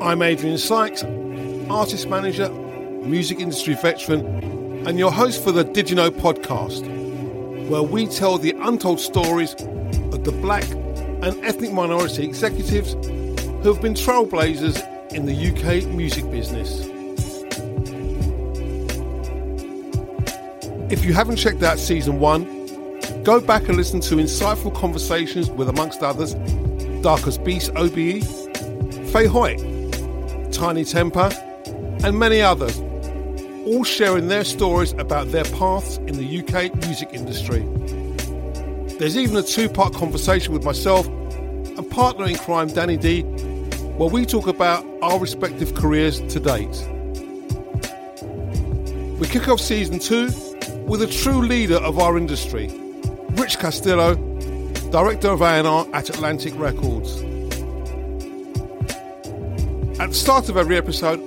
I'm Adrian Sykes, artist manager, music industry veteran, and your host for the Did You Know podcast, where we tell the untold stories of the black and ethnic minority executives who have been trailblazers in the UK music business. If you haven't checked out season one, go back and listen to insightful conversations with, amongst others, Darcus Beese OBE, Faye Hoyt, Tinie Tempah, and many others, all sharing their stories about their paths in the UK music industry. There's even a two part conversation with myself and partner in crime Danny D, where we talk about our respective careers to date. We kick off season two with a true leader of our industry, Rich Castillo, Director of A&R at Atlantic Records. At the start of every episode,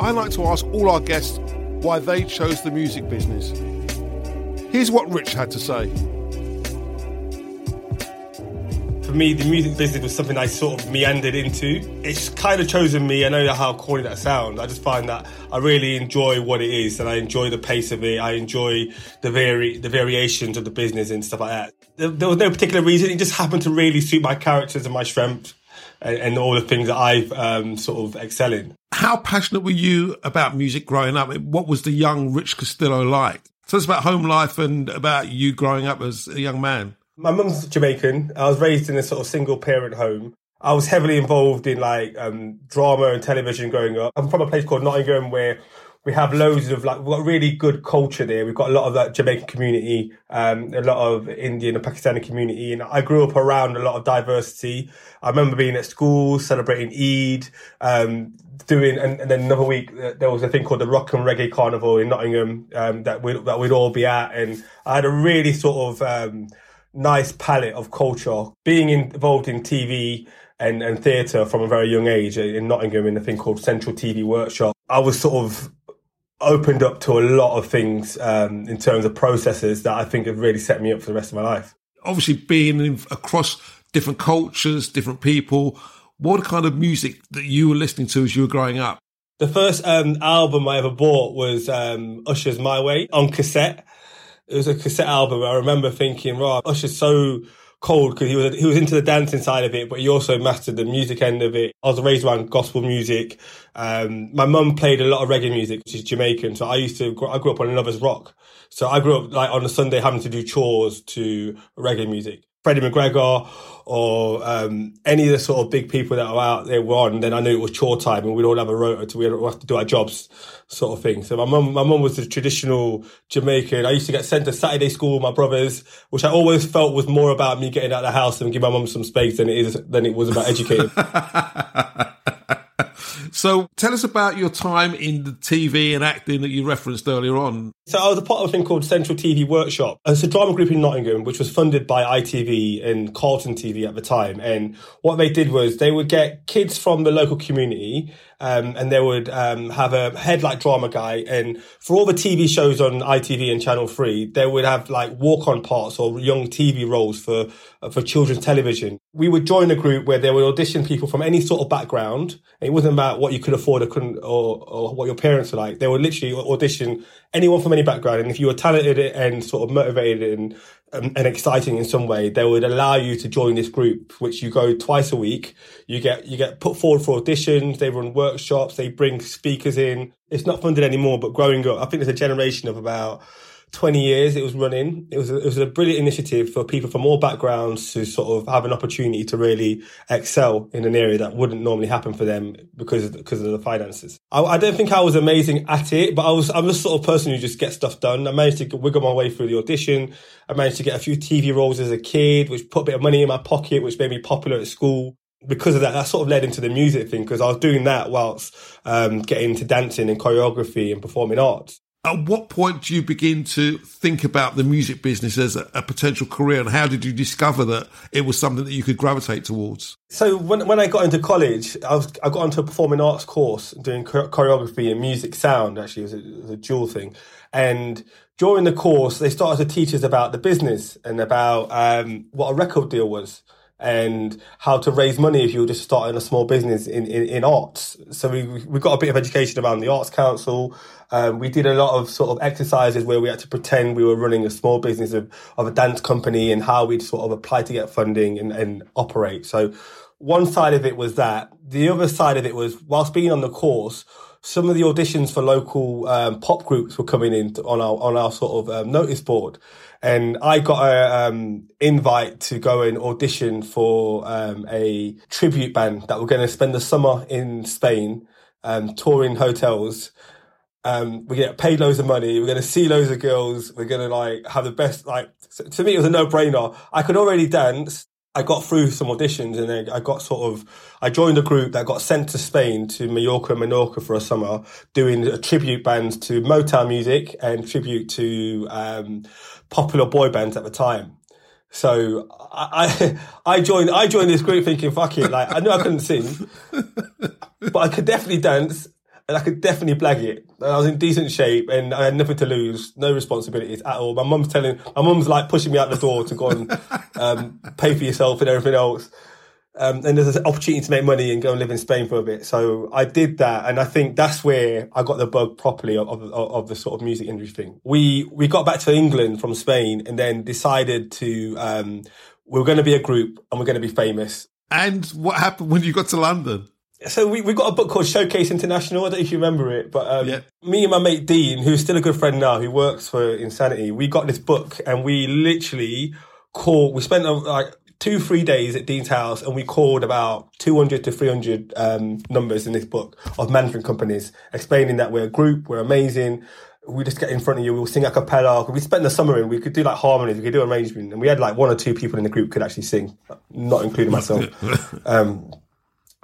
I like to ask all our guests why they chose the music business. Here's what Rich had to say. For me, the music business was something I sort of meandered into. It's kind of chosen me. I know how corny that sounds. I just find that I really enjoy what it is, and I enjoy the pace of it. I enjoy the vari- the variations of the business and stuff like that. There, there was no particular reason. It just happened to really suit my characters and my strengths, and, and all the things that I've um, sort of excel in. How passionate were you about music growing up? What was the young Rich Castillo like? Tell us about home life and about you growing up as a young man. My mum's Jamaican. I was raised in a sort of single parent home. I was heavily involved in like um, drama and television growing up. I'm from a place called Nottingham where we have loads of like we've got really good culture there. We've got a lot of that Jamaican community, um, a lot of Indian and Pakistani community, and I grew up around a lot of diversity. I remember being at school celebrating Eid, um, doing, and, and, then another week uh, there was a thing called the Rock and Reggae Carnival in Nottingham um, that we that we'd all be at, and I had a really sort of um, nice palette of culture. Being involved in TV and, and theatre from a very young age in Nottingham in a thing called Central TV Workshop, I was sort of opened up to a lot of things um, in terms of processes that I think have really set me up for the rest of my life. Obviously, being in, across different cultures, different people, what kind of music that you were listening to as you were growing up? The first um, album I ever bought was um, Usher's My Way on cassette it was a cassette album. I remember thinking, "Wow, Usher's so cold because he was he was into the dancing side of it, but he also mastered the music end of it. I was raised around gospel music. Um, my mum played a lot of reggae music, which is Jamaican. So I used to I grew up on Lovers Rock. So I grew up like on a Sunday having to do chores to reggae music. Freddie McGregor or um, any of the sort of big people that are out there were on, then I knew it was chore time and we'd all have a rota to we have to do our jobs sort of thing. So my mum, my mum was the traditional Jamaican. I used to get sent to Saturday school with my brothers, which I always felt was more about me getting out of the house and give my mum some space than it is than it was about educating. So tell us about your time in the TV and acting that you referenced earlier on. So I was a part of a thing called Central TV Workshop. It's a drama group in Nottingham, which was funded by ITV and Carlton TV at the time. And what they did was they would get kids from the local community um, and they would um, have a headlight drama guy. And for all the TV shows on ITV and Channel 3, they would have like walk-on parts or young TV roles for, uh, for children's television. We would join a group where they would audition people from any sort of background. It wasn't about what you could afford or couldn't, or, or what your parents were like. They would literally audition anyone from any background. And if you were talented and sort of motivated and and exciting in some way, they would allow you to join this group, which you go twice a week. You get you get put forward for auditions. They run workshops. They bring speakers in. It's not funded anymore, but growing up, I think there's a generation of about 20 years it was running. It was a, it was a brilliant initiative for people from all backgrounds to sort of have an opportunity to really excel in an area that wouldn't normally happen for them because because of the finances. I, I don't think I was amazing at it, but I was I'm the sort of person who just gets stuff done. I managed to wiggle my way through the audition. I managed to get a few TV roles as a kid, which put a bit of money in my pocket, which made me popular at school because of that, that sort of led into the music thing because I was doing that whilst um, getting into dancing and choreography and performing arts at what point do you begin to think about the music business as a, a, potential career and how did you discover that it was something that you could gravitate towards so when, when i got into college i was i got onto a performing arts course doing choreography and music sound actually it was a, it was a dual thing and during the course they started to teach us about the business and about um, what a record deal was and how to raise money if you were just starting a small business in, in, in arts. So we, we got a bit of education around the Arts Council. Um, we did a lot of sort of exercises where we had to pretend we were running a small business of, of a dance company and how we'd sort of apply to get funding and, and operate. So one side of it was that. The other side of it was whilst being on the course, some of the auditions for local um, pop groups were coming in on our on our sort of um, notice board, and I got a um, invite to go and audition for um, a tribute band that were going to spend the summer in Spain, um, touring hotels. Um, we get paid loads of money. We're going to see loads of girls. We're going to like have the best. Like to me, it was a no brainer. I could already dance. I got through some auditions and then I got sort of, I joined a group that got sent to Spain to Mallorca and Menorca for a summer doing a tribute band to Motown music and tribute to um, popular boy bands at the time. So I, I joined I joined this group thinking fuck it like I knew I couldn't sing, but I could definitely dance and I could definitely blag it. I was in decent shape and I had nothing to lose, no responsibilities at all. My mum's telling, my mum's like pushing me out the door to go and um, pay for yourself and everything else. Um, and there's an opportunity to make money and go and live in Spain for a bit. So I did that, and I think that's where I got the bug properly of, of, of the sort of music industry thing. We we got back to England from Spain, and then decided to um, we we're going to be a group and we're going to be famous. And what happened when you got to London? So we, we got a book called Showcase International. I don't know if you remember it, but um, yeah. me and my mate Dean, who's still a good friend now, who works for Insanity, we got this book and we literally called, we spent uh, like two, three days at Dean's house and we called about 200 to 300 um, numbers in this book of management companies explaining that we're a group, we're amazing. We just get in front of you, we'll sing a cappella. We spent the summer in, we could do like harmonies, we could do arrangement. And we had like one or two people in the group could actually sing, not including myself. um,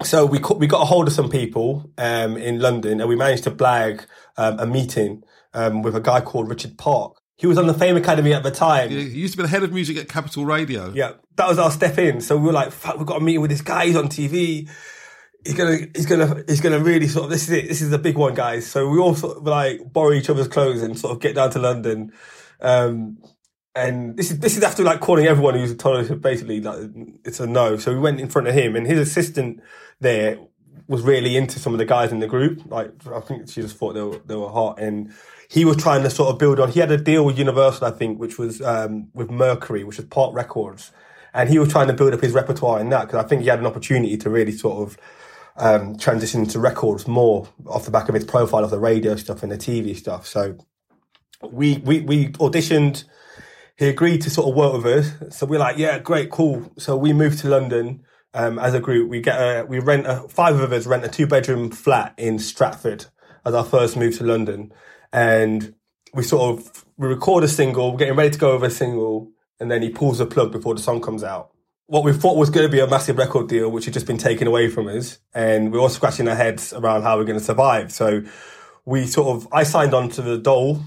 so we we got a hold of some people um, in London, and we managed to blag um, a meeting um, with a guy called Richard Park. He was on the Fame Academy at the time. he used to be the head of music at Capital Radio. Yeah, that was our step in. So we were like, "Fuck, we've got a meeting with this guy. He's on TV. He's gonna, he's gonna, he's gonna really sort of. This is it. This is the big one, guys." So we all sort of like borrow each other's clothes and sort of get down to London. Um, and this is this is after like calling everyone who's told us basically like it's a no. So we went in front of him, and his assistant there was really into some of the guys in the group. Like I think she just thought they were they were hot, and he was trying to sort of build on. He had a deal with Universal, I think, which was um, with Mercury, which was Park Records, and he was trying to build up his repertoire in that because I think he had an opportunity to really sort of. Um, transition to records more off the back of his profile of the radio stuff and the TV stuff. So we we we auditioned he agreed to sort of work with us. So we're like, yeah, great, cool. So we moved to London um, as a group. We get a, we rent a, five of us rent a two bedroom flat in Stratford as our first move to London. And we sort of, we record a single, we're getting ready to go over a single. And then he pulls the plug before the song comes out. What we thought was going to be a massive record deal, which had just been taken away from us. And we we're all scratching our heads around how we're going to survive. So we sort of, I signed on to the Dole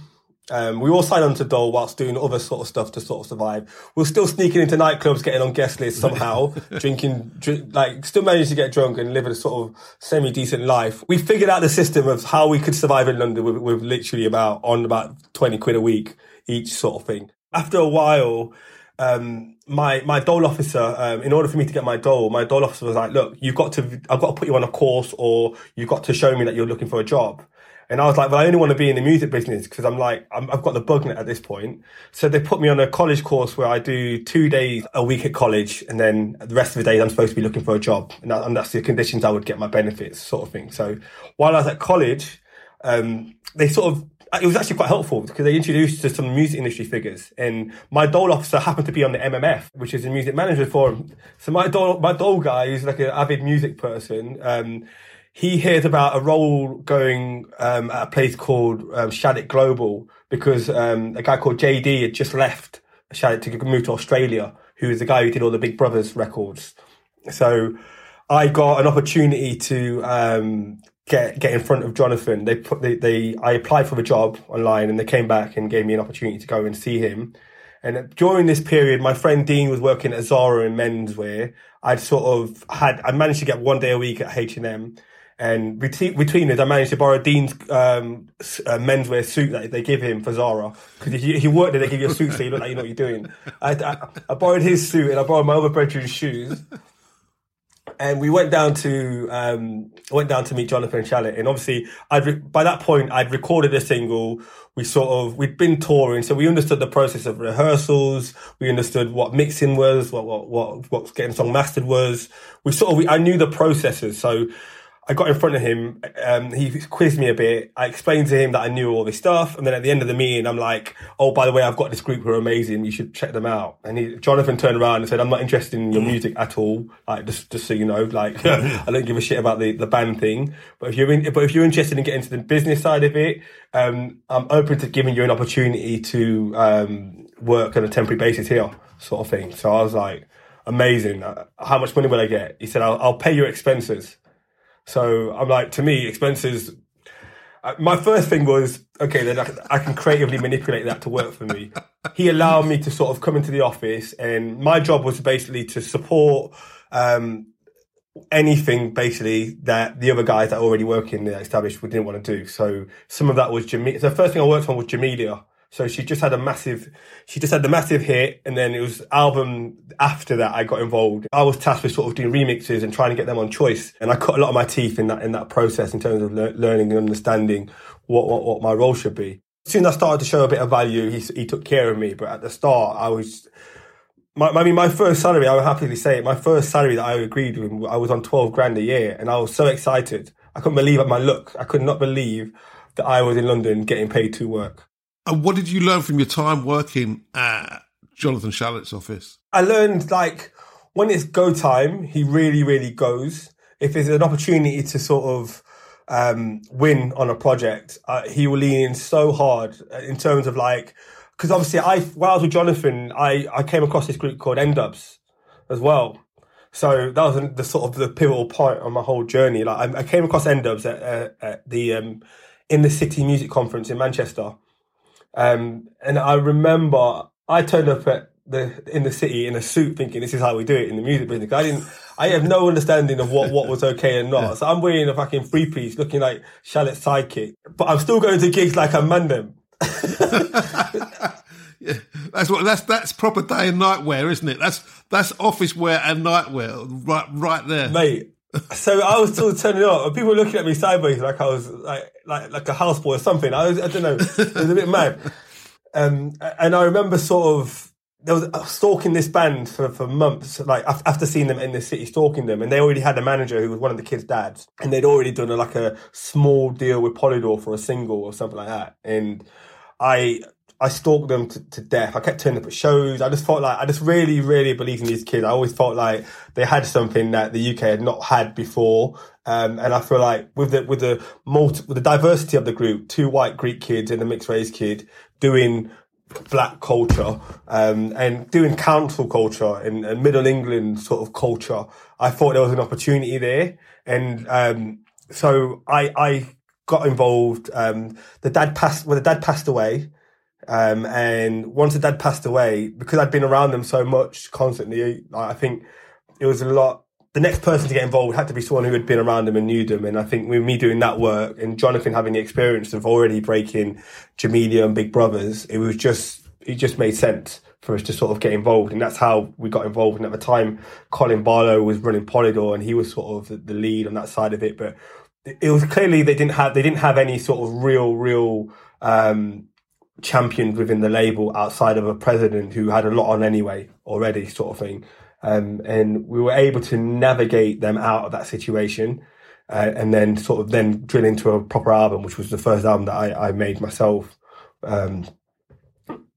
um, we all signed on to Dole whilst doing other sort of stuff to sort of survive. We're still sneaking into nightclubs, getting on guest lists somehow, drinking, drink, like still managing to get drunk and living a sort of semi decent life. We figured out the system of how we could survive in London with, with literally about on about 20 quid a week each sort of thing. After a while, um, my my dole officer, um, in order for me to get my dole, my dole officer was like, "Look, you've got to, I've got to put you on a course, or you've got to show me that you're looking for a job." And I was like, well, I only want to be in the music business because I'm like, i have got the bug at this point. So they put me on a college course where I do two days a week at college. And then the rest of the days I'm supposed to be looking for a job. And, that, and that's the conditions I would get my benefits sort of thing. So while I was at college, um, they sort of, it was actually quite helpful because they introduced to some music industry figures. And my dole officer happened to be on the MMF, which is the Music Managers Forum. So my dole, my dole guy, who's like an avid music person, um, he hears about a role going um, at a place called um, Global because um, a guy called JD had just left Shattuck to move to Australia, who was the guy who did all the Big Brovaz records. So I got an opportunity to um, get get in front of Jonathan. They put they, they I applied for the job online and they came back and gave me an opportunity to go and see him. And during this period, my friend Dean was working at Zara in menswear. I'd sort of had I managed to get one day a week at H and M And between, between us, I managed to borrow Dean's um, uh, menswear suit that they give him for Zara. Because if you, if you work there, they give you a suit so you look like you know what you're doing. I, I, I borrowed his suit and I borrowed my other brethren's shoes and we went down to um, went down to meet Jonathan Shalit, and obviously, I'd re- by that point I'd recorded a single. We sort of we'd been touring, so we understood the process of rehearsals. We understood what mixing was, what what what what getting song mastered was. We sort of we, I knew the processes, so I got in front of him. Um, he quizzed me a bit. I explained to him that I knew all this stuff, and then at the end of the meeting, I'm like, "Oh, by the way, I've got this group who are amazing. You should check them out." And he, Jonathan turned around and said, "I'm not interested in your music at all. Like, just just so you know, like, I don't give a shit about the, the band thing. But if you're in, but if you're interested in getting to the business side of it, um, I'm open to giving you an opportunity to um, work on a temporary basis here, sort of thing." So I was like, "Amazing. Uh, how much money will I get?" He said, "I'll, I'll pay your expenses." So I'm like, to me, expenses. Uh, my first thing was okay. Then I, I can creatively manipulate that to work for me. He allowed me to sort of come into the office, and my job was basically to support um, anything basically that the other guys that already work in the establishment didn't want to do. So some of that was Jamelia. The first thing I worked on was Jamelia. So she just had a massive, she just had the massive hit, and then it was album after that I got involved. I was tasked with sort of doing remixes and trying to get them on choice, and I cut a lot of my teeth in that in that process in terms of le- learning and understanding what, what what my role should be. Soon I started to show a bit of value, he he took care of me. But at the start, I was. My, I mean, my first salary, I will happily say it, my first salary that I agreed with, I was on 12 grand a year and I was so excited. I couldn't believe at my look. I could not believe that I was in London getting paid to work. And what did you learn from your time working at Jonathan Shalit's office? I learned like when it's go time, he really, really goes. If there's an opportunity to sort of um, win on a project, uh, he will lean in so hard in terms of like, because obviously I, while I was with Jonathan, I, I came across this group called N-Dubz as well. So that was the sort of the pivotal point on my whole journey. Like I, I came across N-Dubz at, uh, at the um, in the City Music Conference in Manchester, um, and I remember I turned up at the in the city in a suit, thinking this is how we do it in the music business. I didn't, I have no understanding of what what was okay and not. So I'm wearing a fucking three piece, looking like Shalit's sidekick, but I'm still going to gigs like I'm Mandem. yeah, that's what that's that's proper day and night wear, isn't it? That's that's office wear and night wear, right right there, mate. So I was still turning up, and people were looking at me sideways like I was like like like a houseboy or something. I was I don't know, it was a bit mad. Um, and I remember sort of there was uh, stalking this band for, for months, like after seeing them in the city, stalking them, and they already had a manager who was one of the kids' dads, and they'd already done a, like a small deal with Polydor for a single or something like that, and I I stalked them to, to, death. I kept turning up at shows. I just felt like I just really, really believed in these kids. I always felt like they had something that the UK had not had before. Um, and I feel like with the with the multi, with the diversity of the group, two white Greek kids and a mixed race kid doing black culture um, and doing council culture and, Middle England sort of culture, I thought there was an opportunity there. And um, so I I got involved. Um, the dad passed. Well, the dad passed away. Um, and once the dad passed away, because I'd been around them so much constantly, I think it was a lot. The next person to get involved had to be someone who had been around them and knew them. And I think with me doing that work and Jonathan having the experience of already breaking Jamelia and Big Brovaz, it was just, it just made sense for us to sort of get involved. And that's how we got involved. And at the time, Colin Barlow was running Polydor and he was sort of the lead on that side of it. But it was clearly they didn't have, they didn't have any sort of real, real, um, championed within the label outside of a president who had a lot on anyway already, sort of thing. Um, and we were able to navigate them out of that situation. Uh, and then sort of then drill into a proper album, which was the first album that I, I made myself, um,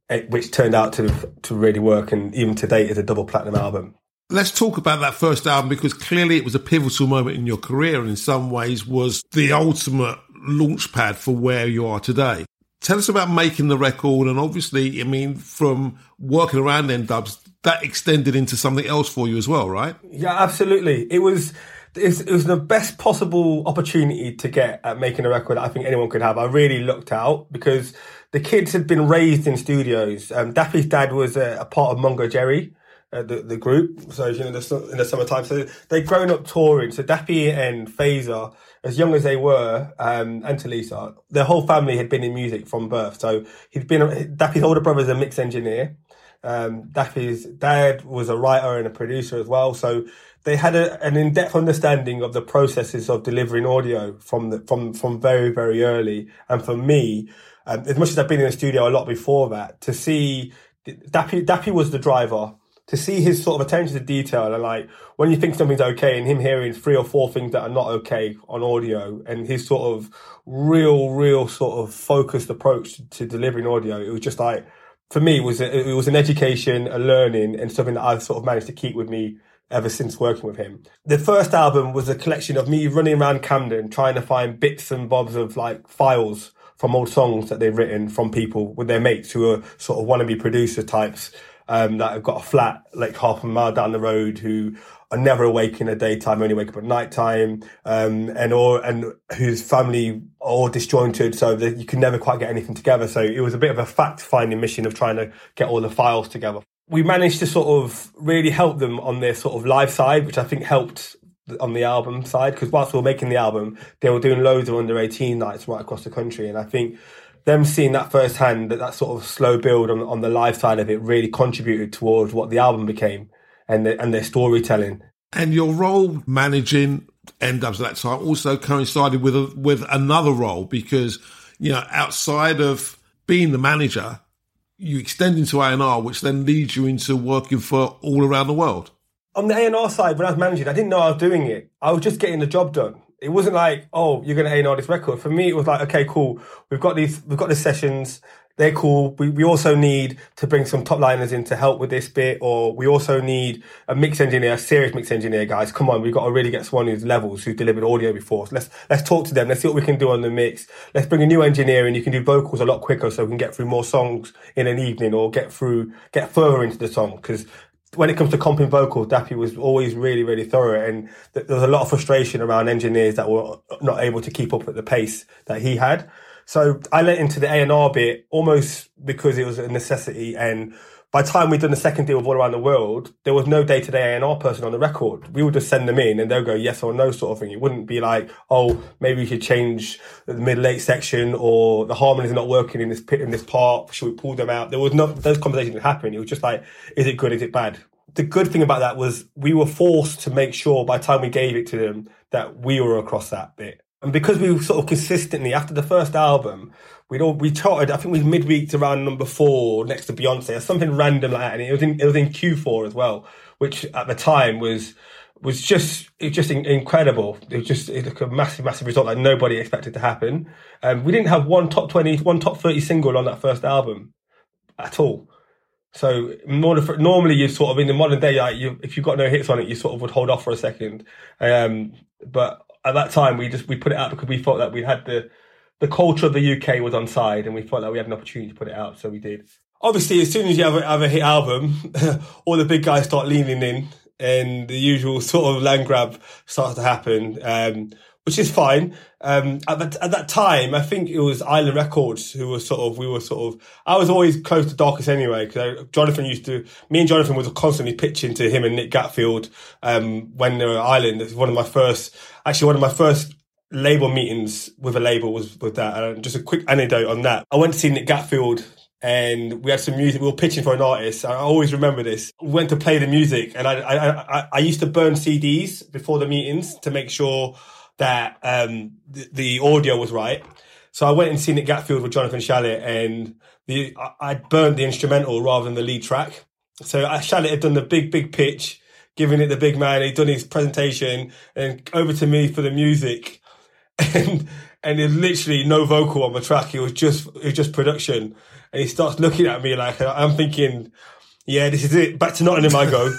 it, which turned out to to really work, and even to date is a double platinum album. Let's talk about that first album because clearly it was a pivotal moment in your career, and in some ways was the ultimate launchpad for where you are today. Tell us about making the record, and obviously, I mean, from working around N-Dubz, that extended into something else for you as well, right? Yeah, absolutely. It was it was the best possible opportunity to get at making a record I think anyone could have. I really looked out because the kids had been raised in studios. Um, Dappy's dad was a, a part of Mungo Jerry, uh, the the group. So you know, the, in the summertime, so they'd grown up touring. So Dappy and Fazer, as young as they were, um, and Tulisa, their whole family had been in music from birth. So he'd been Dappy's older brother's a mix engineer. Um, Dappy's dad was a writer and a producer as well. So they had a, an in-depth understanding of the processes of delivering audio from the, from from very very early. And for me, um, as much as I've been in the studio a lot before that, to see Dappy Dappy was the driver. To see his sort of attention to detail and like when you think something's okay and him hearing three or four things that are not okay on audio and his sort of real, real sort of focused approach to, delivering audio, it was just like for me it was a, it was an education, a learning, and something that I've sort of managed to keep with me ever since working with him. The first album was a collection of me running around Camden trying to find bits and bobs of like files from old songs that they've written from people with their mates who are sort of wannabe producer types um, that have got a flat like half a mile down the road who are never awake in the daytime, only wake up at nighttime, um, and or and whose family are all disjointed, so that you can never quite get anything together. So it was a bit of a fact finding mission of trying to get all the files together we managed to sort of really help them on their sort of live side, which I think helped on the album side because whilst we were making the album, they were doing loads of under 18 nights right across the country. And I think them seeing that firsthand, that that sort of slow build on, on the live side of it really contributed towards what the album became and, the, and their storytelling. And your role managing N-Dubz at that time also coincided with a, with another role because, you know, outside of being the manager, you extend into A&R, which then leads you into working for all around the world. On the A&R side, when I was managing, I didn't know I was doing it. I was just getting the job done. It wasn't like, oh, you're going to A&R this record. For me, it was like, okay, cool. We've got these, we've got the sessions they're cool. We, we also need to bring some top liners in to help with this bit, or we also need a mix engineer, a serious mix engineer, guys. Come on, we've got to really get someone who's levels, who's delivered audio before. So let's, let's talk to them. Let's see what we can do on the mix. Let's bring a new engineer and you can do vocals a lot quicker so we can get through more songs in an evening or get through, get further into the song. Cause when it comes to comping vocals, Dappy was always really, really thorough, and there was a lot of frustration around engineers that were not able to keep up at the pace that he had. So I let into the A&R bit almost because it was a necessity. And by the time we'd done the second deal with All Around the World, there was no day-to-day A&R person on the record. We would just send them in and they'll go yes or no sort of thing. It wouldn't be like, oh, maybe we should change the mid-late section or the harmonies are not working in this pit, in this part. Should we pull them out? There was no, those conversations didn't happen. It was just like, is it good? Is it bad? The good thing about that was we were forced to make sure by the time we gave it to them that we were across that bit. And because we were sort of consistently after the first album, we'd all we charted. I think we midweek around number four next to Beyonce or something random like that, and it was in it was in Q4 as well, which at the time was was just it just incredible. It was just it like a massive massive result that nobody expected to happen. Um, we didn't have one top twenty, one top thirty single on that first album at all. So normally you sort of in the modern day, like you, if you've got no hits on it, you sort of would hold off for a second. Um, but at that time we just we put it out because we thought that we had the the culture of the UK was on side and we felt that we had an opportunity to put it out, so we did. Obviously, as soon as you have a, have a hit album, all the big guys start leaning in and the usual sort of land grab starts to happen. Um, which is fine. Um, at that, at that time, I think it was Island Records who was sort of, we were sort of, I was always close to Darcus anyway, because Jonathan used to, me and Jonathan was constantly pitching to him and Nick Gatfield, um, when they were Island. It was one of my first, actually one of my first label meetings with a label was with that. And just a quick anecdote on that. I went to see Nick Gatfield and we had some music. We were pitching for an artist. I always remember this. We went to play the music, and I, I, I, I used to burn CDs before the meetings to make sure that um, the, the, audio was right. So I went and seen it Gatfield with Jonathan Shalit, and the I, I burnt the instrumental rather than the lead track. So uh, Shalit had done the big, big pitch, giving it the big man. He'd done his presentation, and over to me for the music, and and there's literally no vocal on the track. It was just it was just production, and he starts looking at me like I'm thinking, yeah, this is it. Back to Nottingham I go.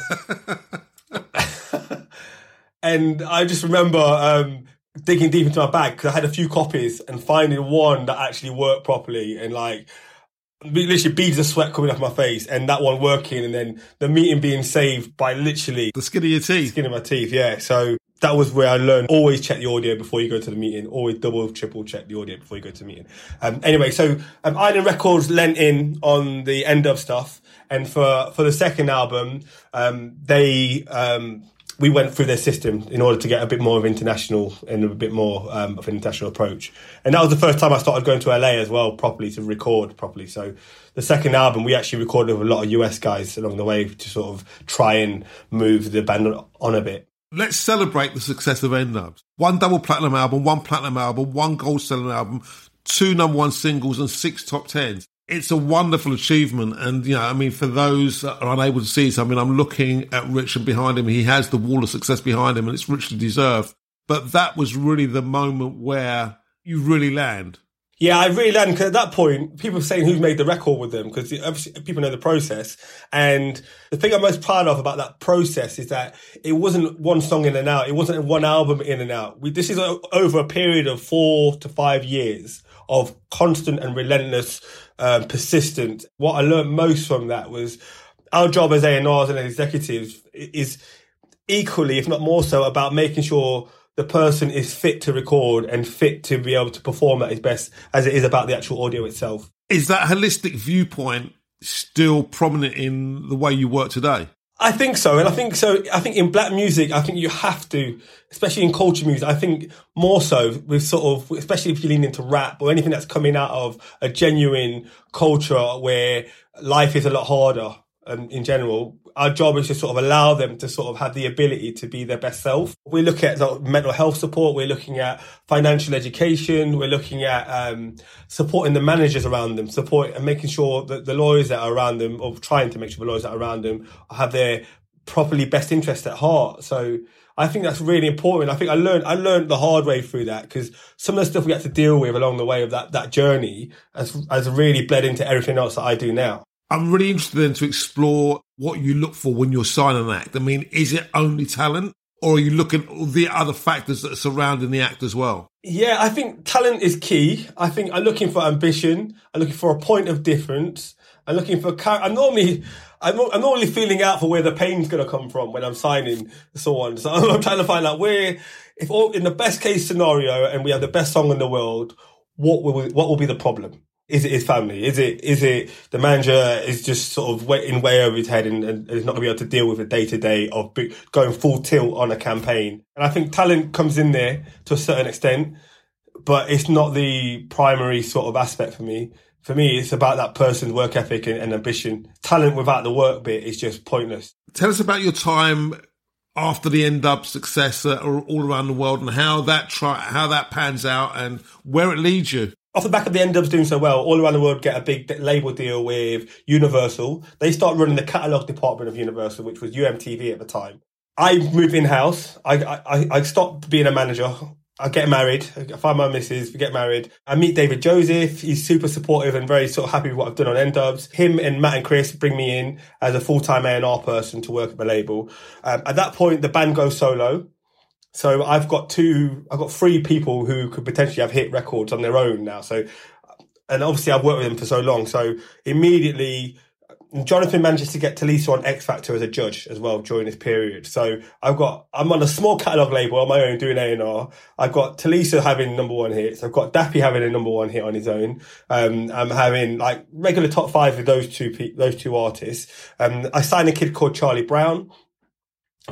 and I just remember um, digging deep into my bag because I had a few copies and finding one that actually worked properly and like literally beads of sweat coming off my face and that one working and then the meeting being saved by literally the skin of your teeth skin of my teeth yeah so that was where I learned always check the audio before you go to the meeting. Always double, triple check the audio before you go to the meeting. Um, anyway, so um, Island Records lent in on the end of stuff, and for for the second album, um, they um, we went through their system in order to get a bit more of international and a bit more um, of an international approach. And that was the first time I started going to LA as well properly to record properly. So the second album we actually recorded with a lot of US guys along the way to sort of try and move the band on a bit. Let's celebrate the success of N-Dubz. One double platinum album, one platinum album, one gold selling album, two number one singles, and six top tens. It's a wonderful achievement. And, you know, I mean, for those that are unable to see it, I mean, I'm looking at Richard behind him. He has the wall of success behind him, and it's richly deserved. But that was really the moment where you really land. Yeah, I really learned because at that point, people were saying who's made the record with them because obviously people know the process. And the thing I'm most proud of about that process is that it wasn't one song in and out. It wasn't one album in and out. We, this is a, over a period of four to five years of constant and relentless, um, persistent. What I learned most from that was our job as A&Rs and executives is equally, if not more so, about making sure the person is fit to record and fit to be able to perform at his best as it is about the actual audio itself. Is that holistic viewpoint still prominent in the way you work today? I think so. And I think so. I think in black music, I think you have to, especially in culture music, I think more so with sort of, especially if you lean into rap or anything that's coming out of a genuine culture where life is a lot harder um, in general, our job is to sort of allow them to sort of have the ability to be their best self. We look at mental health support. We're looking at financial education. We're looking at um, supporting the managers around them, support and making sure that the lawyers that are around them, or trying to make sure the lawyers that are around them have their properly best interest at heart. So I think that's really important. I think I learned I learned the hard way through that because some of the stuff we had to deal with along the way of that that journey has has really bled into everything else that I do now. I'm really interested in to explore what you look for when you're signing an act. I mean, is it only talent or are you looking at the other factors that are surrounding the act as well? Yeah, I think talent is key. I think I'm looking for ambition. I'm looking for a point of difference. I'm looking for, I'm normally, I'm, I'm normally feeling out for where the pain's going to come from when I'm signing so on. So I'm trying to find out where, if all, in the best case scenario and we have the best song in the world, what will, what will be the problem? Is it his family? Is it is it the manager is just sort of waiting way over his head and, and is not going to be able to deal with the day to day of going full tilt on a campaign? And I think talent comes in there to a certain extent, but it's not the primary sort of aspect for me. For me, it's about that person's work ethic and, and ambition. Talent without the work bit is just pointless. Tell us about your time after the N-Dubz success uh, all around the world and how that try how that pans out and where it leads you off the back of the N-Dubz doing so well, all around the world get a big label deal with Universal. They start running the catalogue department of Universal, which was UMTV at the time. I move in house. I, I, I stopped being a manager. I get married. I find my missus. We get married. I meet David Joseph. He's super supportive and very sort of happy with what I've done on N-Dubz. Him and Matt and Chris bring me in as a full-time A&R person to work at the label. Um, at that point, the band goes solo. So I've got two, I've got three people who could potentially have hit records on their own now. So, and obviously I've worked with them for so long. So immediately, Jonathan manages to get Tulisa on X Factor as a judge as well during this period. So I've got, I'm on a small catalog label on my own doing A&R. I've got Tulisa having number one hits. I've got Dappy having a number one hit on his own. Um, I'm having like regular top five with those two, pe- those two artists. Um, I signed a kid called Charlie Brown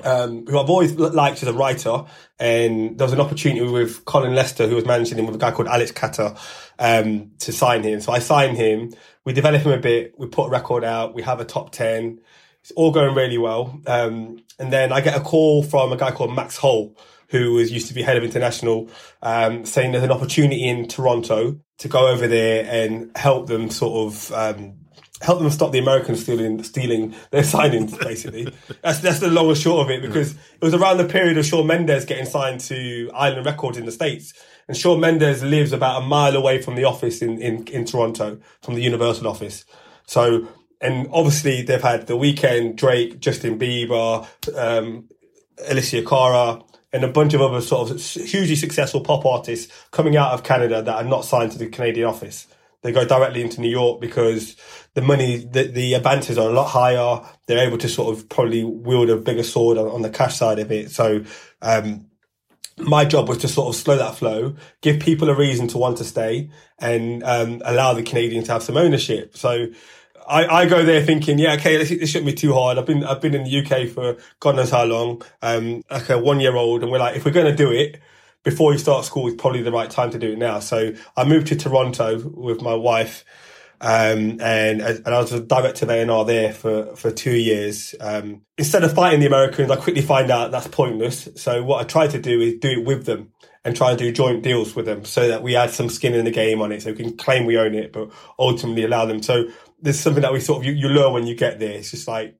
um, who I've always liked as a writer, and there was an opportunity with Colin Lester, who was managing him with a guy called Alex Catter, um, to sign him. So I signed him. We develop him a bit. We put a record out. We have a top ten. It's all going really well. Um, and then I get a call from a guy called Max Hole, who was used to be head of international, um, saying there's an opportunity in Toronto to go over there and help them sort of um, help them stop the Americans stealing stealing their signings. Basically, that's that's the long and short of it. Because it was around the period of Shawn Mendes getting signed to Island Records in the states, and Shawn Mendes lives about a mile away from the office in in, in Toronto, from the Universal office. So, and obviously they've had the Weeknd, Drake, Justin Bieber, um, Alessia Cara. And a bunch of other sort of hugely successful pop artists coming out of Canada that are not signed to the Canadian office. They go directly into New York because the money, the, the advances are a lot higher. They're able to sort of probably wield a bigger sword on, on the cash side of it. So, um, my job was to sort of slow that flow, give people a reason to want to stay, and um, allow the Canadians to have some ownership. So I, I go there thinking, yeah, okay, this, this, shouldn't be too hard. I've been I've been in the UK for God knows how long, um, like a one year old, and we're like, if we're going to do it before you start school, it's probably the right time to do it now. So I moved to Toronto with my wife. Um, and, and I was a director of A&R there for, for two years. Um, instead of fighting the Americans, I quickly find out that's pointless. So what I try to do is do it with them and try and do joint deals with them so that we add some skin in the game on it so we can claim we own it, but ultimately allow them. So there's something that we sort of, you, you learn when you get there. It's just like,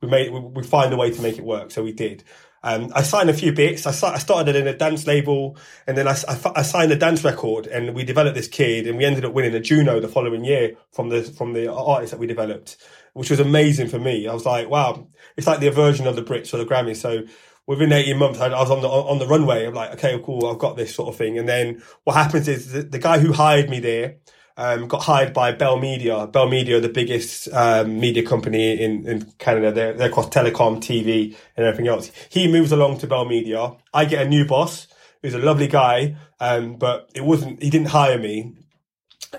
we made, we, we find a way to make it work. So we did. Um, I signed a few bits. I, I, started in a dance label and then I, I, I, signed a dance record and we developed this kid and we ended up winning a Juno the following year from the, from the artist that we developed, which was amazing for me. I was like, wow, it's like the version of the Brits or the Grammy. So within 18 months, I, was on the, on the runway. I'm like, okay, cool. I've got this sort of thing. And then what happens is the, the guy who hired me there, um, got hired by Bell Media. Bell Media, the biggest um, media company in, in Canada. They're, they're across telecom, TV, and everything else. He moves along to Bell Media. I get a new boss who's a lovely guy, um, but it wasn't. He didn't hire me,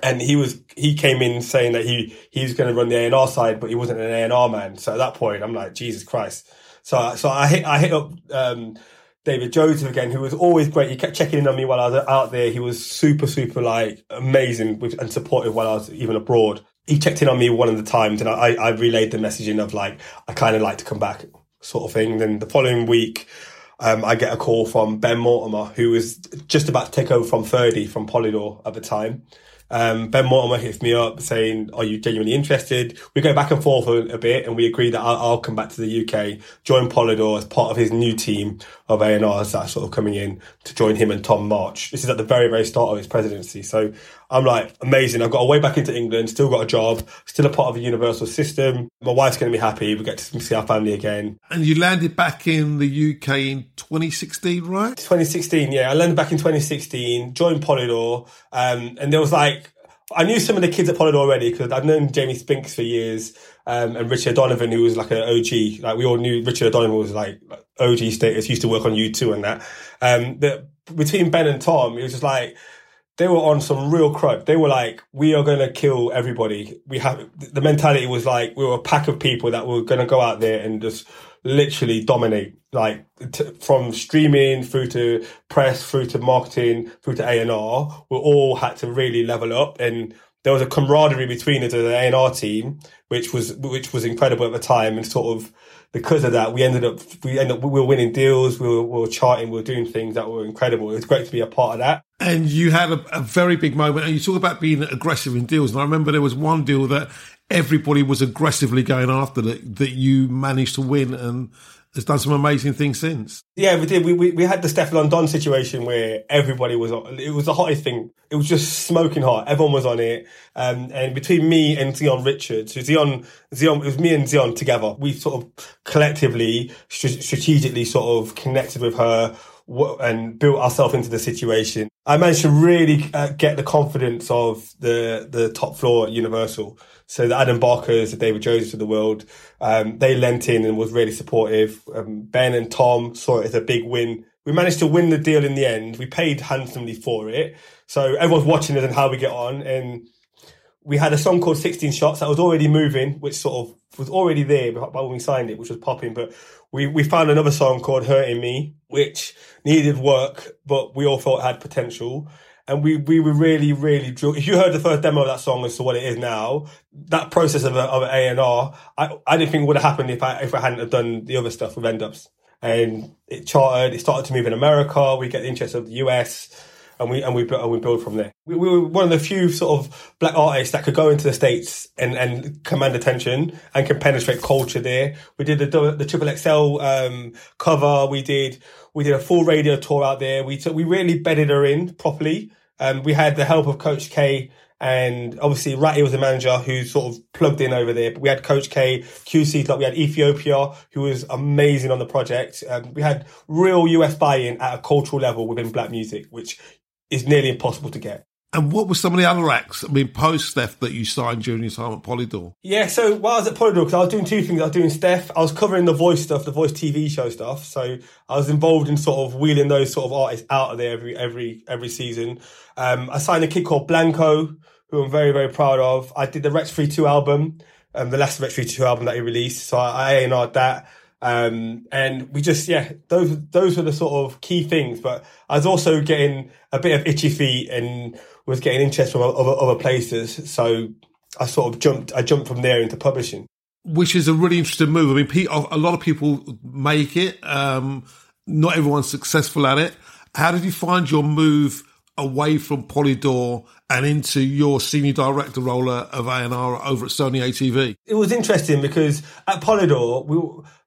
and he was he came in saying that he was going to run the A and R side, but he wasn't an A and R man. So at that point, I'm like, Jesus Christ. So so I hit I hit up. Um, David Joseph again, who was always great. He kept checking in on me while I was out there. He was super, super like amazing and supportive while I was even abroad. He checked in on me one of the times and I, I relayed the messaging of like, I kind of like to come back sort of thing. Then the following week, um, I get a call from Ben Mortimer, who was just about to take over from Ferdy from Polydor at the time. Um, ben Mortimer hits me up saying, are you genuinely interested? We go back and forth a, a bit and we agree that I'll, I'll, come back to the UK, join Polydor as part of his new team of A&Rs that are sort of coming in to join him and Tom March. This is at the very, very start of his presidency. So I'm like, amazing. I've got a way back into England, still got a job, still a part of a universal system. My wife's going to be happy. We get to see our family again. And you landed back in the UK in 2016, right? 2016, yeah. I landed back in 2016, joined Polydor, um, and there was like, I knew some of the kids at Polydor already because I'd known Jamie Spinks for years, um, and Richard Donovan, who was like an OG. Like we all knew Richard Donovan was like OG status, used to work on U2 and that. Um, but between Ben and Tom, it was just like, they were on some real crud. They were like, we are going to kill everybody. We have, the mentality was like, we were a pack of people that were going to go out there and just literally dominate, like t- from streaming through to press, through to marketing, through to A&R. We all had to really level up and there was a camaraderie between us as an A&R team, which was, which was incredible at the time and sort of, because of that, we ended up we ended up we were winning deals, we were, we were charting, we were doing things that were incredible. It was great to be a part of that. And you had a, a very big moment, and you talk about being aggressive in deals. And I remember there was one deal that everybody was aggressively going after that that you managed to win, and has done some amazing things since. Yeah, we did. We, we, we had the Stefflon Don situation where everybody was on. It was the hottest thing. It was just smoking hot. Everyone was on it. Um, and between me and Zion Richards, Zion, Zion, it was me and Zion together. We sort of collectively, strategically sort of connected with her and built ourselves into the situation. I managed to really uh, get the confidence of the the top floor at Universal. So the Adam Barkers, the David Josephs of the world, um, they lent in and was really supportive. Um, ben and Tom saw it as a big win. We managed to win the deal in the end. We paid handsomely for it. So everyone's watching us and how we get on. And we had a song called 16 Shots that was already moving, which sort of was already there by when we signed it, which was popping. But we, we found another song called Hurting Me, which needed work, but we all thought had potential. And we, we were really, really drill. If you heard the first demo of that song as to what it is now, that process of, a, of A&R, I, I didn't think would have happened if I, if I hadn't have done the other stuff with N-Dubz. And it charted, it started to move in America. We get the interest of the US and we and we and we build from there. We, we, were one of the few sort of black artists that could go into the states and, and command attention and can penetrate culture there. We did the the Triple XL um, cover. We did we did a full radio tour out there. We took, we really bedded her in properly. Um, we had the help of Coach K. And obviously, Ratty was the manager who sort of plugged in over there. But we had Coach K, QC, like we had Ethiopia, who was amazing on the project. Um, we had real US buy-in at a cultural level within black music, which is nearly impossible to get. And what were some of the other acts? I mean, post Steph that you signed during your time at Polydor? Yeah, so while I was at Polydor, because I was doing two things. I was doing Steph, I was covering the voice stuff, the voice TV show stuff. So I was involved in sort of wheeling those sort of artists out of there every every every season. Um, I signed a kid called Blanco, who I'm very very proud of. I did the Wretch 32 album, um, the last Wretch 32 album that he released. So I, I A&R'd that. Um, and we just, yeah, those, those were the sort of key things. But I was also getting a bit of itchy feet and was getting interest from other, other places. So I sort of jumped, I jumped from there into publishing. Which is a really interesting move. I mean, a lot of people make it. Um, not everyone's successful at it. How did you find your move away from Polydor and into your senior director role of A&R over at Sony ATV? It was interesting because at Polydor, we,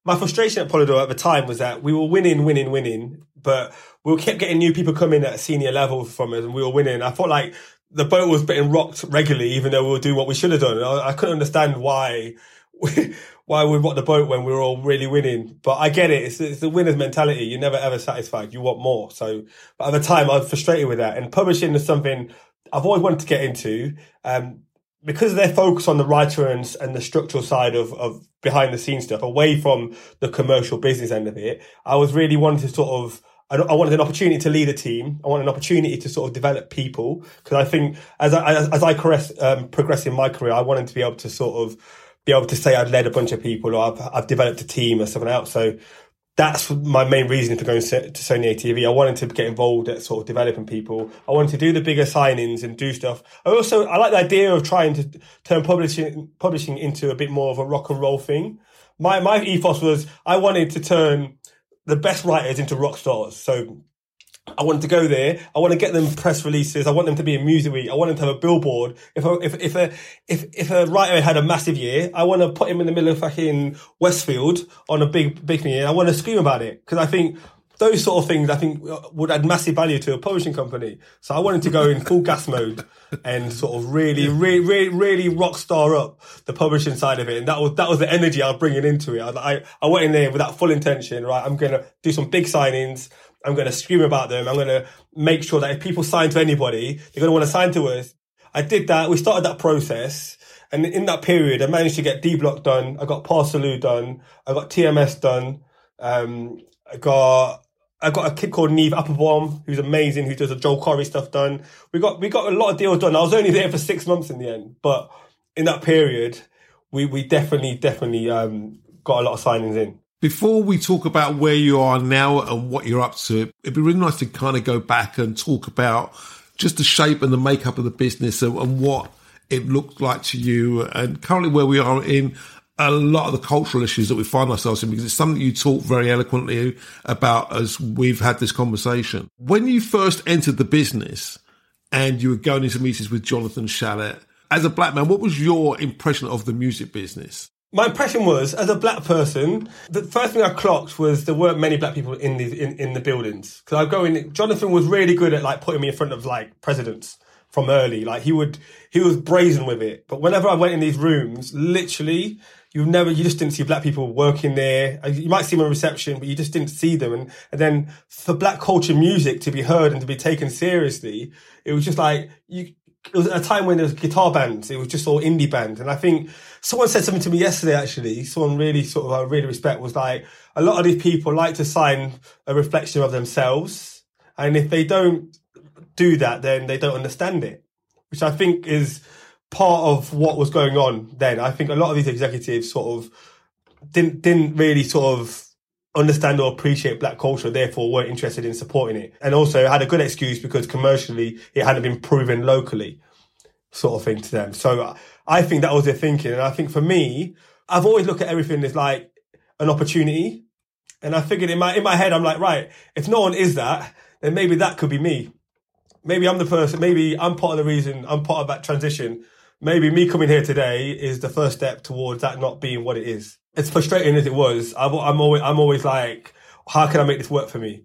my frustration at Polydor at the time was that we were winning, winning, winning, but we kept getting new people coming at a senior level from us and we were winning. I felt like the boat was getting rocked regularly, even though we were doing what we should have done. I, I couldn't understand why. why we rock the boat when we were all really winning. But I get it. It's, it's the winner's mentality. You're never ever satisfied. You want more. So, but at the time, I was frustrated with that. And publishing is something I've always wanted to get into. Um, because of their focus on the writer and, and the structural side of, of behind the scenes stuff, away from the commercial business end of it, I was really wanting to sort of I, I wanted an opportunity to lead a team. I wanted an opportunity to sort of develop people because I think as I as, as I progress, um, progress in my career, I wanted to be able to sort of be able to say I've led a bunch of people or I've, I've developed a team or something else. So that's my main reason for going to Sony ATV. I wanted to get involved at sort of developing people. I wanted to do the bigger signings and do stuff. I also I like the idea of trying to turn publishing publishing into a bit more of a rock and roll thing. My my ethos was I wanted to turn the best writers into rock stars. So I wanted to go there. I want to get them press releases. I want them to be in Music Week. I want them to have a billboard. If a, if if a if if a writer had a massive year, I want to put him in the middle of fucking Westfield on a big big year. I want to scream about it because I think those sort of things I think would add massive value to a publishing company. So I wanted to go in full gas mode and sort of really, really, really, really rock star up the publishing side of it. And that was, that was the energy I was bringing into it. I, I, I went in there with that full intention, right? I'm going to do some big signings. I'm going to scream about them. I'm going to make sure that if people sign to anybody, they're going to want to sign to us. I did that. We started that process. And in that period, I managed to get D Block done. I got Pa Salieu done. I got TMS done. Um, I got, I got a kid called Neave Applebaum, who's amazing, who does the Joel Corry stuff done. We got, we got a lot of deals done. I was only there for six months in the end, but in that period, we, we definitely, definitely, um, got a lot of signings in. Before we talk about where you are now and what you're up to, it'd be really nice to kind of go back and talk about just the shape and the makeup of the business and, and what it looked like to you and currently where we are in a lot of the cultural issues that we find ourselves in because it's something you talk very eloquently about as we've had this conversation. When you first entered the business and you were going into meetings with Jonathan Shalit, as a black man, what was your impression of the music business? My impression was, as a black person, the first thing I clocked was there weren't many black people in the in, in the buildings. Because I go in, Jonathan was really good at like putting me in front of like presidents from early. Like he would, he was brazen with it. But whenever I went in these rooms, literally, you never, you just didn't see black people working there. Uh, you might see them in reception, but you just didn't see them. And, and then for black culture music to be heard and to be taken seriously, it was just like, you, it was a time when there was guitar bands. It was just all indie bands. And I think someone said something to me yesterday, actually, someone really sort of I really respect was like, a lot of these people like to sign a reflection of themselves. And if they don't do that, then they don't understand it, which I think is part of what was going on then. I think a lot of these executives sort of didn't, didn't really sort of understand or appreciate black culture, therefore weren't interested in supporting it. And also had a good excuse because commercially it hadn't been proven locally, sort of thing to them. So I think that was their thinking. And I think for me, I've always looked at everything as like an opportunity. And I figured in my, in my head, I'm like, right, if no one is that, then maybe that could be me. Maybe I'm the person, maybe I'm part of the reason, I'm part of that transition. Maybe me coming here today is the first step towards that not being what it is as frustrating as it was, I'm always, I'm always like, how can I make this work for me?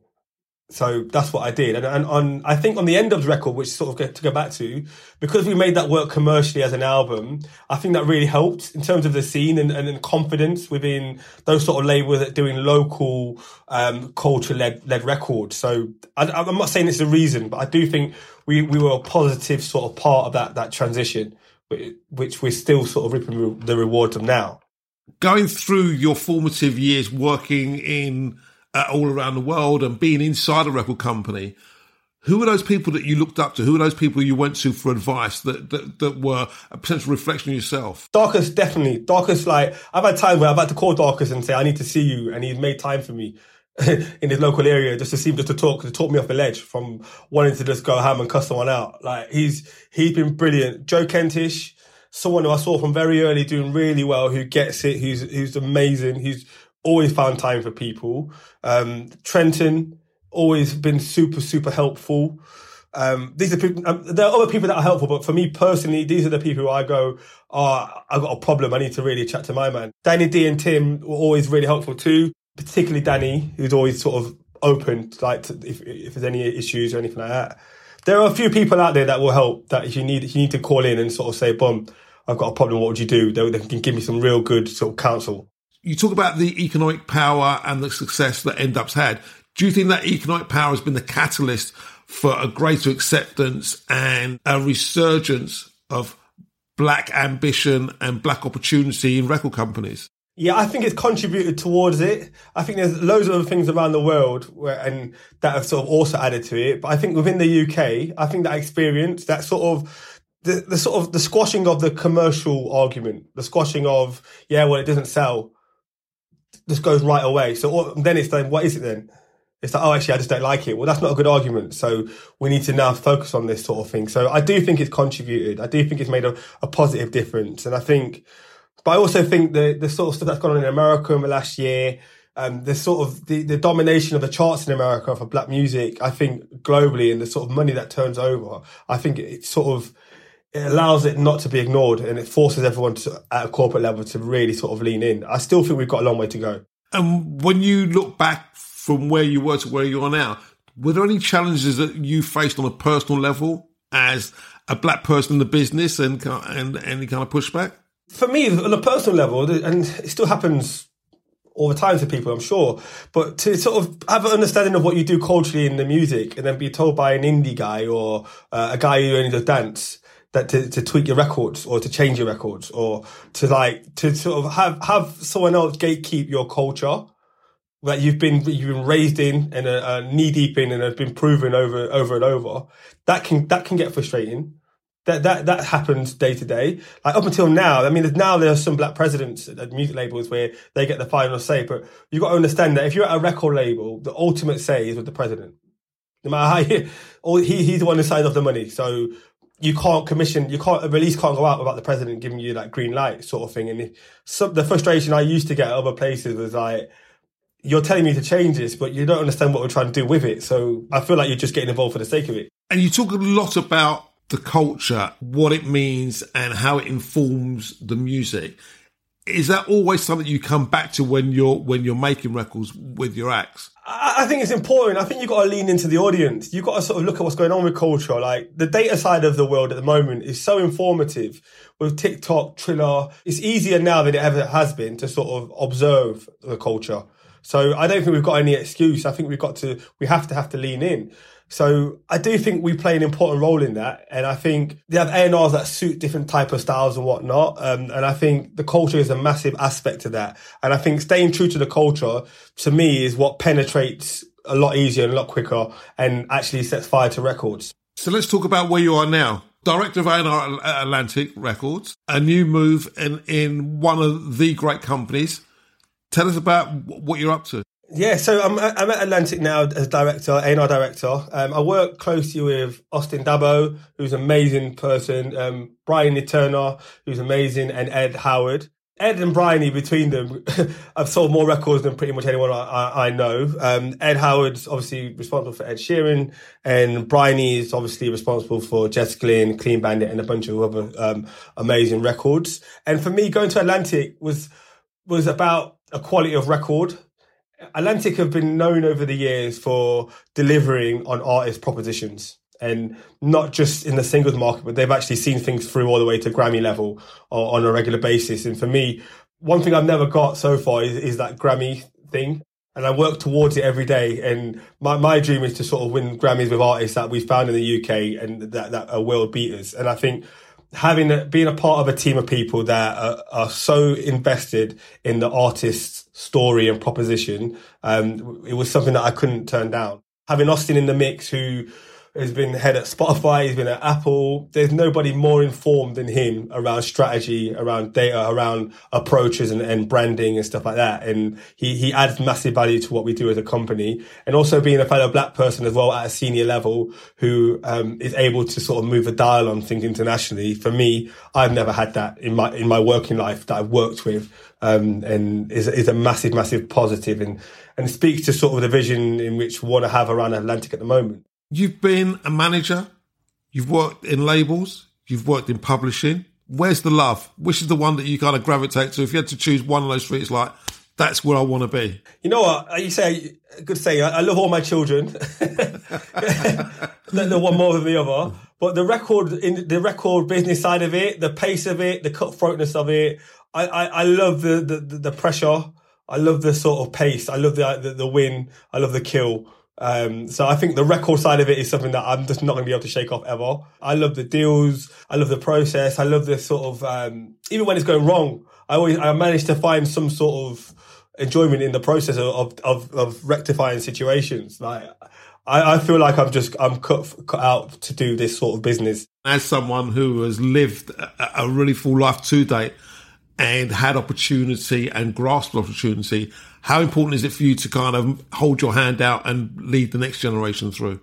So that's what I did. And, and on, I think on the end of the record, which sort of to go back to, because we made that work commercially as an album, I think that really helped in terms of the scene and, and, and confidence within those sort of labels that doing local, um, culture led, led records. So I, I'm not saying it's the reason, but I do think we, we were a positive sort of part of that, that transition, which we're still sort of reaping the rewards of now. Going through your formative years working in, uh, all around the world and being inside a record company, who were those people that you looked up to? Who were those people you went to for advice that, that, that were a potential reflection yourself? Darcus, definitely. Darcus, like, I've had time where I've had to call Darcus and say, I need to see you. And he's made time for me in his local area just to see him, just to talk, to talk me off the ledge from wanting to just go ham and cuss someone out. Like, he's, he's been brilliant. Joe Kentish, someone who I saw from very early doing really well, who gets it, who's, who's amazing, who's always found time for people. Um, Trenton, always been super, super helpful. Um, these are people, um, there are other people that are helpful, but for me personally, these are the people who I go, oh, I've got a problem. I need to really chat to my man. Danny D and Tim were always really helpful too, particularly Danny, who's always sort of open, like to, if, if there's any issues or anything like that. There are a few people out there that will help that if you need, if you need to call in and sort of say, boom, I've got a problem. What would you do? They, they can give me some real good sort of counsel you talk about the economic power and the success that N-Dubz had. Do you think that economic power has been the catalyst for a greater acceptance and a resurgence of black ambition and black opportunity in record companies? Yeah, I think it's contributed towards it. I think there's loads of other things around the world where, and that have sort of also added to it. But I think within the UK, I think that experience, that sort of the, the sort of the squashing of the commercial argument, the squashing of, yeah, well, it doesn't sell just goes right away. So then it's then, what is it then? It's like, oh, actually, I just don't like it. Well, that's not a good argument. So we need to now focus on this sort of thing. So I do think it's contributed. I do think it's made a, a positive difference. And I think, but I also think the, the sort of stuff that's gone on in America in the last year, um, the sort of the, the domination of the charts in America for black music, I think globally and the sort of money that turns over, I think it sort of, it allows it not to be ignored and it forces everyone to, at a corporate level to really sort of lean in. I still think we've got a long way to go. And when you look back from where you were to where you are now, were there any challenges that you faced on a personal level as a black person in the business and, and any kind of pushback? For me, on a personal level, and it still happens all the time to people, I'm sure. But to sort of have an understanding of what you do culturally in the music and then be told by an indie guy or uh, a guy who only does dance that to, to tweak your records or to change your records or to like to sort of have have someone else gatekeep your culture that you've been you've been raised in and uh, knee deep in and have been proven over over and over that can that can get frustrating. That that that happens day to day. Like up until now i mean now there are some black presidents at music labels where they get the final say but you've got to understand that if you're at a record label the ultimate say is with the president. No matter how you, he, he's the one who signs off the money. So you can't commission, you can't, a release can't go out without the president giving you that green light sort of thing. And the frustration I used to get at other places was like, you're telling me to change this, but you don't understand what we're trying to do with it. So I feel like you're just getting involved for the sake of it. And you talk a lot about the culture, what it means and how it informs the music. Is that always something you come back to when you're, when you're making records with your acts? I think it's important. I think you've got to lean into the audience. You've got to sort of look at what's going on with culture. Like the data side of the world at the moment is so informative with TikTok, Triller. It's easier now than it ever has been to sort of observe the culture. So I don't think we've got any excuse. I think we've got to, we have to have to lean in. So I do think we play an important role in that. And I think they have A&Rs that suit different type of styles and whatnot. Um, and I think the culture is a massive aspect to that. And I think staying true to the culture to me is what penetrates a lot easier and a lot quicker and actually sets fire to records. So let's talk about where you are now. Director of A&R Atlantic Records, a new move in, in one of the great companies. Tell us about what you're up to. Yeah, so I'm I'm at Atlantic now as director, A&R director. Um, I work closely with Austin Daboh, who's an amazing person, um, Bryony Turner, who's amazing, and Ed Howard. Ed and Bryony, between them, have sold more records than pretty much anyone I, I, I know. Um, Ed Howard's obviously responsible for Ed Sheeran, and Bryony is obviously responsible for Jess Glynne, Clean Bandit, and a bunch of other um, amazing records. And for me, going to Atlantic was was about a quality of record Atlantic have been known over the years for delivering on artist propositions and not just in the singles market, but they've actually seen things through all the way to Grammy level on a regular basis. And for me, one thing I've never got so far is, is that Grammy thing. And I work towards it every day. And my, my dream is to sort of win Grammys with artists that we've found in the UK and that, that are world beaters. And I think having being a part of a team of people that are, are so invested in the artist's story and proposition, um, it was something that I couldn't turn down. Having Austin in the mix, who has been head at Spotify, he's been at Apple. There's nobody more informed than him around strategy, around data, around approaches and, and branding and stuff like that. And he, he adds massive value to what we do as a company. And also being a fellow black person as well at a senior level who um, is able to sort of move a dial on things internationally. For me, I've never had that in my, in my working life that I've worked with. Um, and is, is a massive, massive positive and, and speaks to sort of the vision in which we want to have around Atlantic at the moment. You've been a manager, you've worked in labels, you've worked in publishing. Where's the love? Which is the one that you kind of gravitate to? If you had to choose one of those three, it's like, that's where I want to be. You know what? You say, good say, I love all my children. the one more than the other. But the record, in the record business side of it, the pace of it, the cutthroatness of it, I, I, I love the, the, the pressure. I love the sort of pace. I love the, the, the win. I love the kill. Um, so I think the record side of it is something that I'm just not going to be able to shake off ever. I love the deals. I love the process. I love the sort of, um, even when it's going wrong, I always, I manage to find some sort of enjoyment in the process of, of, of rectifying situations. Like, I, I feel like I'm just, I'm cut, cut out to do this sort of business. As someone who has lived a, a really full life to date and had opportunity and grasped opportunity, how important is it for you to kind of hold your hand out and lead the next generation through?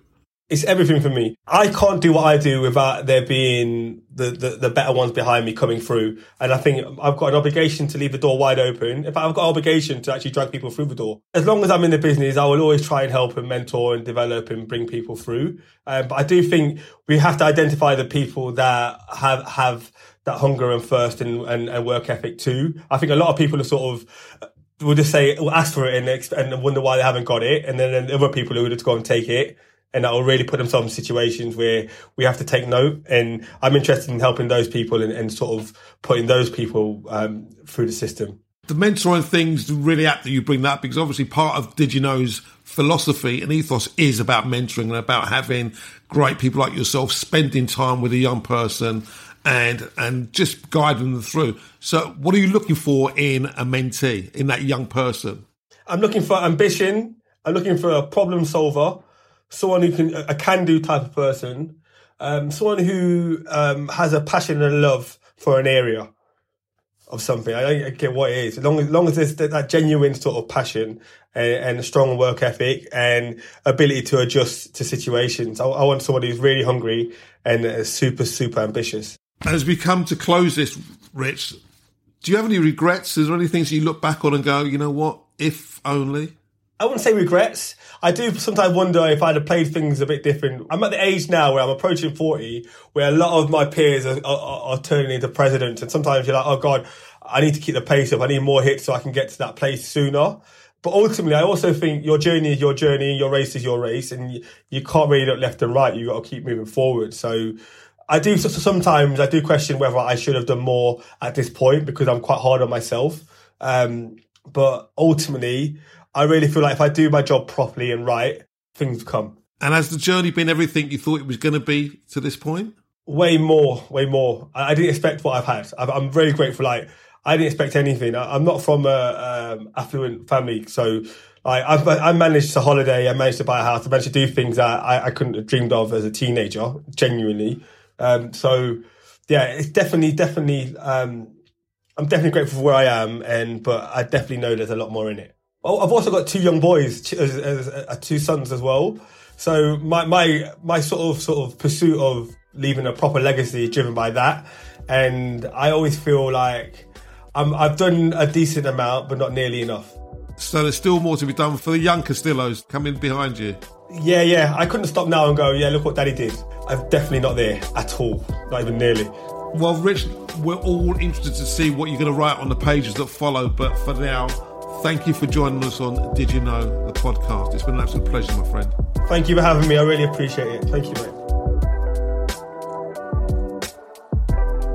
It's everything for me. I can't do what I do without there being the, the, the, better ones behind me coming through. And I think I've got an obligation to leave the door wide open. In fact, I've got an obligation to actually drag people through the door. As long as I'm in the business, I will always try and help and mentor and develop and bring people through. Um, but I do think we have to identify the people that have, have that hunger and thirst and, and, and work ethic too. I think a lot of people are sort of will just say, will ask for it and, and wonder why they haven't got it. And then, then other people who would just go and take it. And that will really put themselves in situations where we have to take note. And I'm interested in helping those people and, and sort of putting those people um, through the system. The mentoring thing's really apt that you bring that because obviously part of Did You Know's philosophy and ethos is about mentoring and about having great people like yourself spending time with a young person and and just guiding them through. So, what are you looking for in a mentee, in that young person? I'm looking for ambition. I'm looking for a problem solver, someone who can a can do type of person, um, someone who um, has a passion and a love for an area of something. I don't get what it is. As long as, long as there's that genuine sort of passion and, and strong work ethic and ability to adjust to situations. I, I want someone who's really hungry and super, super ambitious. As we come to close this, Rich, do you have any regrets? Is there any things you look back on and go, you know what, if only? I wouldn't say regrets. I do sometimes wonder if I'd have played things a bit different. I'm at the age now where I'm approaching 40, where a lot of my peers are, are, are turning into presidents. And sometimes you're like, oh God, I need to keep the pace up. I need more hits so I can get to that place sooner. But ultimately, I also think your journey is your journey, your race is your race, and you, you can't really look left and right. You've got to keep moving forward. So I do so sometimes I do question whether I should have done more at this point because I'm quite hard on myself. Um, but ultimately, I really feel like if I do my job properly and right, things come. And has the journey been everything you thought it was going to be to this point? Way more, way more. I, I didn't expect what I've had. i am very grateful. Like I didn't expect anything. I, am not from a um, affluent family, so like I've, I managed to holiday. I managed to buy a house. I managed to do things that I, I couldn't have dreamed of as a teenager. Genuinely. Um, so yeah, it's definitely, definitely, um, I'm definitely grateful for where I am, and but I definitely know there's a lot more in it. Oh, I've also got two young boys, as, as, as, two sons as well. So my my my sort of sort of pursuit of leaving a proper legacy is driven by that, and I always feel like I'm, I've done a decent amount, but not nearly enough. So there's still more to be done for the young Castillos coming behind you. Yeah, yeah. I couldn't stop now and go, yeah, look what daddy did. I'm definitely not there at all, not even nearly. Well, Rich, we're all interested to see what you're going to write on the pages that follow, but for now, thank you for joining us on Did You Know, the podcast. It's been an absolute pleasure, my friend. Thank you for having me. I really appreciate it. Thank you, mate.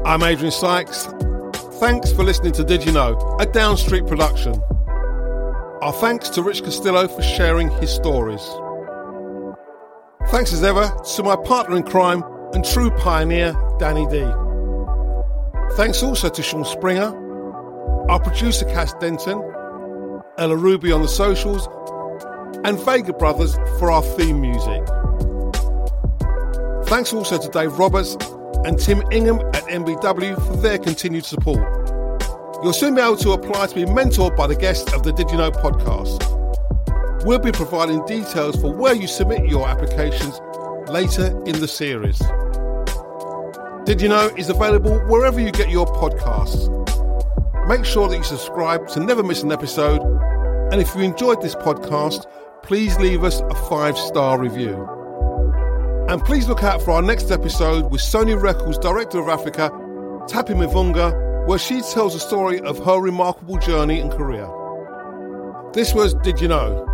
I'm Adrian Sykes. Thanks for listening to Did You Know, a Down Street production. Our thanks to Rich Castillo for sharing his stories. Thanks as ever to my partner in crime and true pioneer, Danny D. Thanks also to Sean Springer, our producer Cass Denton, Ella Ruby on the socials, and Vega Brothers for our theme music. Thanks also to Dave Roberts and Tim Ingham at MBW for their continued support. You'll soon be able to apply to be mentored by the guests of the Did You Know podcast. We'll be providing details for where you submit your applications later in the series. Did You Know is available wherever you get your podcasts. Make sure that you subscribe to never miss an episode. And if you enjoyed this podcast, please leave us a five star review. And please look out for our next episode with Sony Records Director of Africa, Tapi Mivunga, where she tells the story of her remarkable journey and career. This was Did You Know?